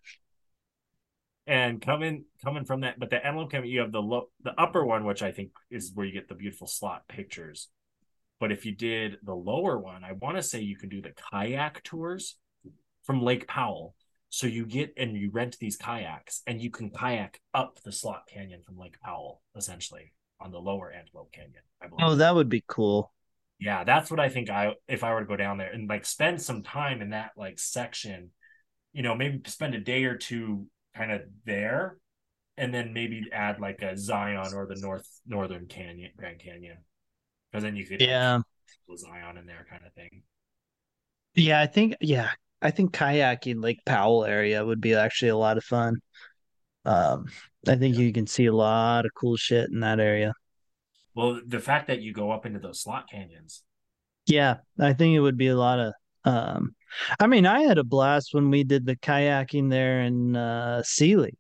and coming coming from that, but the Antelope Canyon, you have the low, the upper one, which I think is where you get the beautiful slot pictures. But if you did the lower one, I want to say you can do the kayak tours from Lake Powell. So you get and you rent these kayaks, and you can kayak up the slot canyon from Lake Powell, essentially on the lower Antelope Canyon. I believe. Oh, that would be cool. Yeah, that's what I think I if I were to go down there and like spend some time in that like section, you know, maybe spend a day or two kind of there and then maybe add like a Zion or the North Northern Canyon Grand Canyon. Because then you could Yeah. Zion in there kind of thing. Yeah, I think yeah, I think kayaking Lake Powell area would be actually a lot of fun. Um, I think you can see a lot of cool shit in that area. Well, the fact that you go up into those slot canyons. Yeah, I think it would be a lot of um I mean, I had a blast when we did the kayaking there in uh Seeley.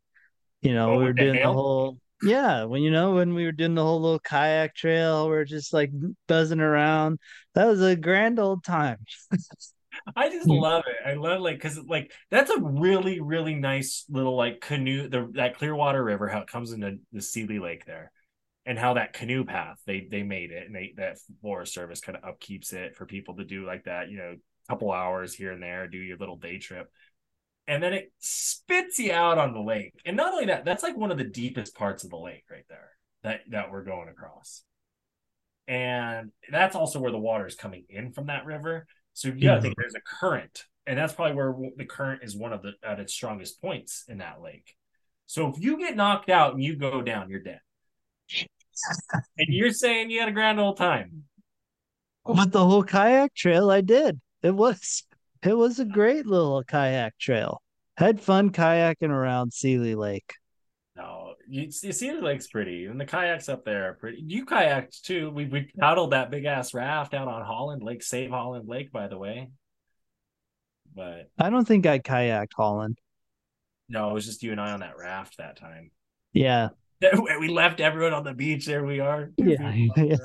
You know, Oh, we were the doing the whole yeah, when you know when we were doing the whole little kayak trail, we are just like buzzing around. That was a grand old time. I just Hmm. love it. I love like because like that's a really really nice little like canoe. The that Clearwater River, how it comes into the Seeley Lake there, and how that canoe path they they made it, and they that Forest Service kind of upkeeps it for people to do like that. You know, couple hours here and there, do your little day trip, and then it spits you out on the lake. And not only that, that's like one of the deepest parts of the lake right there that that we're going across. And that's also where the water is coming in from that river. So yeah, I think there's a current, and that's probably where the current is one of the at its strongest points in that lake. So if you get knocked out and you go down, you're dead. and you're saying you had a grand old time. But the whole kayak trail I did. It was it was a great little kayak trail. Had fun kayaking around Seeley Lake. You, you see the lake's pretty, and the kayaks up there are pretty. You kayaked too. We we paddled that big ass raft out on Holland Lake, Save Holland Lake, by the way. But I don't think I kayaked Holland. no, it was just you and I on that raft that time. Yeah. We left everyone on the beach. There we are. Yeah, yeah.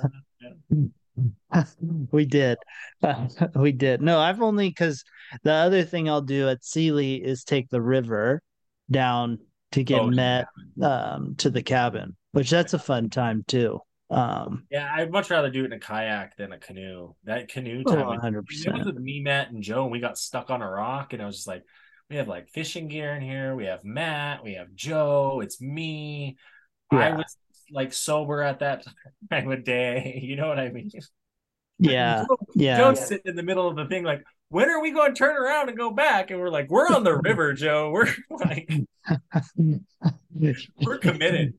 we did. we did. No, I've only because the other thing I'll do at Seeley is take the river down to get Oh, met um to the cabin, which that's a fun time too. Um Yeah, I'd much rather do it in a kayak than a canoe. That canoe Oh, time, 100%. With me, Matt, and Joe, and we got stuck on a rock, and I was just like, we have like fishing gear in here. We have Matt, we have Joe. It's me. I was like sober at that time of day. You know what I mean? yeah, Joe, yeah. Joe's sitting in the middle of the thing, like, when are we going to turn around and go back? And we're like, we're on the river, Joe. We're like, we're committed.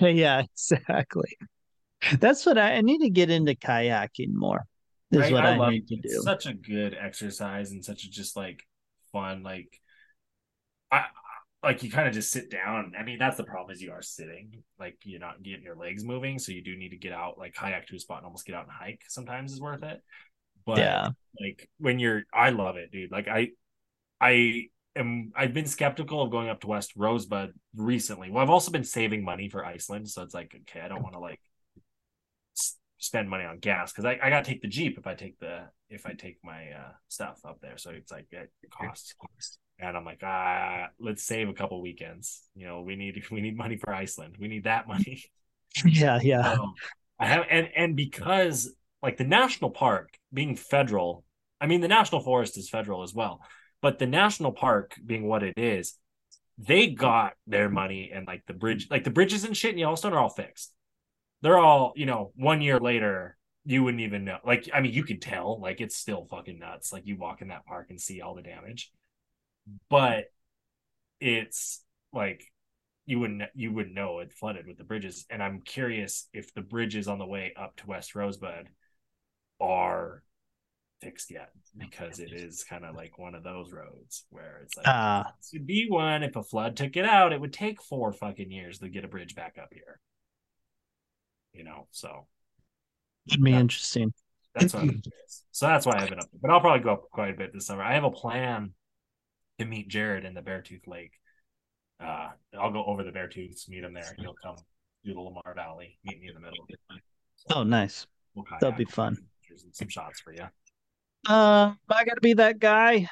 yeah, exactly. That's what I, I need to get into kayaking more. Is Right? what I, love need to It's do. Such a good exercise and such a just like fun, like I like you kind of just sit down. I mean, that's the problem is you are sitting, like you're not getting your legs moving, so you do need to get out, like kayak to a spot and almost get out and hike. Sometimes is worth it. But Yeah. like when you're, I love it, dude. Like I, I am. I've been skeptical of going up to West Rosebud recently. Well, I've also been saving money for Iceland, so it's like okay, I don't want to like s- spend money on gas because I, I gotta take the jeep if I take the if I take my uh stuff up there. So it's like it costs. And I'm like, ah, let's save a couple weekends. You know, we need we need money for Iceland. We need that money. Yeah, yeah. Um, I have and and because like the national park being federal, I mean the national forest is federal as well, but the national park being what it is, they got their money and like the bridge, like the bridges and shit in Yellowstone are all fixed. They're all, you know, one year later, you wouldn't even know. Like, I mean, you can tell, like it's still fucking nuts. Like you walk in that park and see all the damage, but it's like you wouldn't you wouldn't know it flooded with the bridges. And I'm curious if the bridges on the way up to West Rosebud are fixed yet because it is kind of like one of those roads where it's like Ah, this would be one if a flood took it out, it would take four fucking years to get a bridge back up here. You know, so it'd be Yeah. interesting. that's what I'm. So that's why I haven't up. But I'll probably go up quite a bit this summer. I have a plan to meet Jared in the Beartooth Lake. Uh, I'll go over the Beartooths, meet him there. He'll come do the Lamar Valley, meet me in the middle. Oh, nice. We'll That'll be kayak, fun. There's some shots for you. Uh, I gotta be that guy.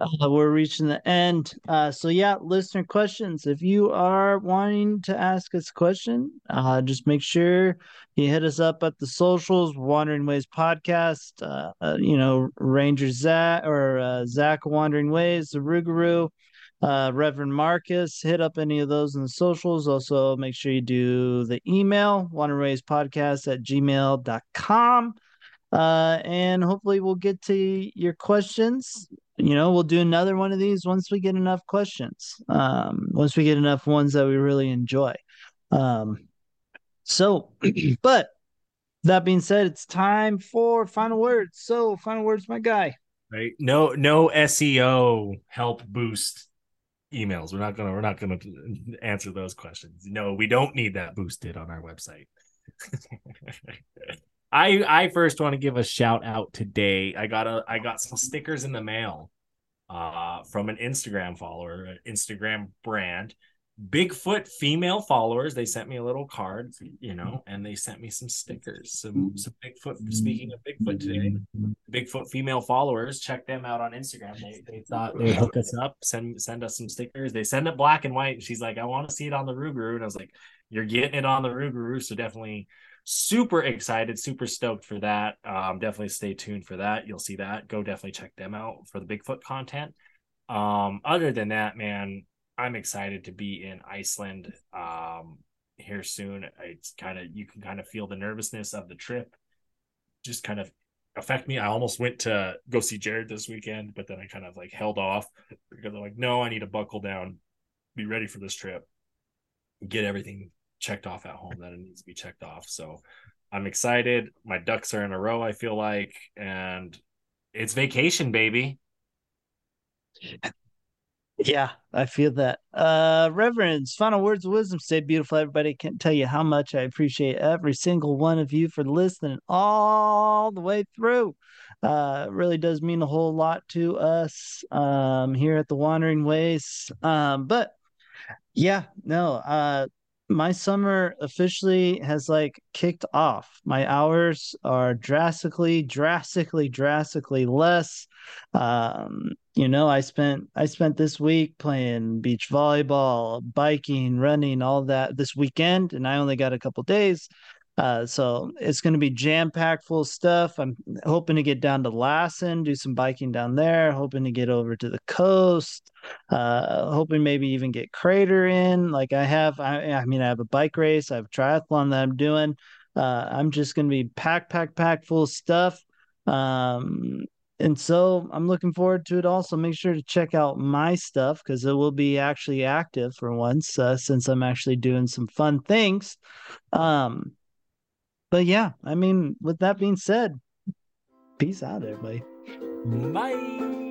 Uh, we're reaching the end. Uh, so yeah, listener questions. If you are wanting to ask us a question, uh, just make sure you hit us up at the socials, Wandering Ways Podcast. Uh, uh you know, Ranger Zach or uh, Zach Wandering Ways, the Rugaru, uh, Reverend Marcus. Hit up any of those in the socials. Also, make sure you do the email, Wandering Ways Podcast at gmail.com. Uh, and hopefully we'll get to your questions. You know, we'll do another one of these once we get enough questions. Um, once we get enough ones that we really enjoy. Um, so, but that being said, it's time for final words. So, final words, my guy. Right? No, no SEO help boost emails. We're not gonna we're not gonna answer those questions. No, we don't need that boosted on our website. I I first want to give a shout out today. I got a I got some stickers in the mail uh from an Instagram follower, an Instagram brand. Bigfoot female followers. They sent me a little card, you know, and they sent me some stickers. Some some Bigfoot. Speaking of Bigfoot today, Bigfoot female followers. Check them out on Instagram. They, they thought they hook us up, send send us some stickers. They send it black and white. She's like, I want to see it on the Rugaru, and I was like, You're getting it on the Rugaru, so definitely super excited, super stoked for that. Um, definitely stay tuned for that. You'll see that. Go definitely check them out for the Bigfoot content. Um, other than that, man, I'm excited to be in Iceland um here soon. It's kind of you can kind of feel the nervousness of the trip just kind of affect me. I almost went to go see Jared this weekend, but then I kind of like held off because I'm like, no, I need to buckle down, be ready for this trip, get everything checked off at home that it needs to be checked off. So I'm excited. My ducks are in a row, I feel like, and it's vacation, baby. Yeah, I feel that. Uh Reverends, final words of wisdom. Stay beautiful, everybody. Can't tell you how much I appreciate every single one of you for listening all the way through. Uh really does mean a whole lot to us um here at the Wandering Ways. Um, but yeah, no, uh my summer officially has like kicked off. My hours are drastically, drastically, drastically less. Um, you know, I spent I spent this week playing beach volleyball, biking, running, all that this weekend, and I only got a couple days. Uh, so it's going to be jam packed full of stuff. I'm hoping to get down to Lassen, do some biking down there, hoping to get over to the coast, uh, hoping maybe even get Crater in. Like I have, I, I mean, I have a bike race, I have triathlon that I'm doing. Uh, I'm just going to be packed, packed, packed full of stuff. Um, and so I'm looking forward to it also. Make sure to check out my stuff because it will be actually active for once, uh, since I'm actually doing some fun things. Um, but yeah, I mean, with that being said, peace out, everybody. Bye.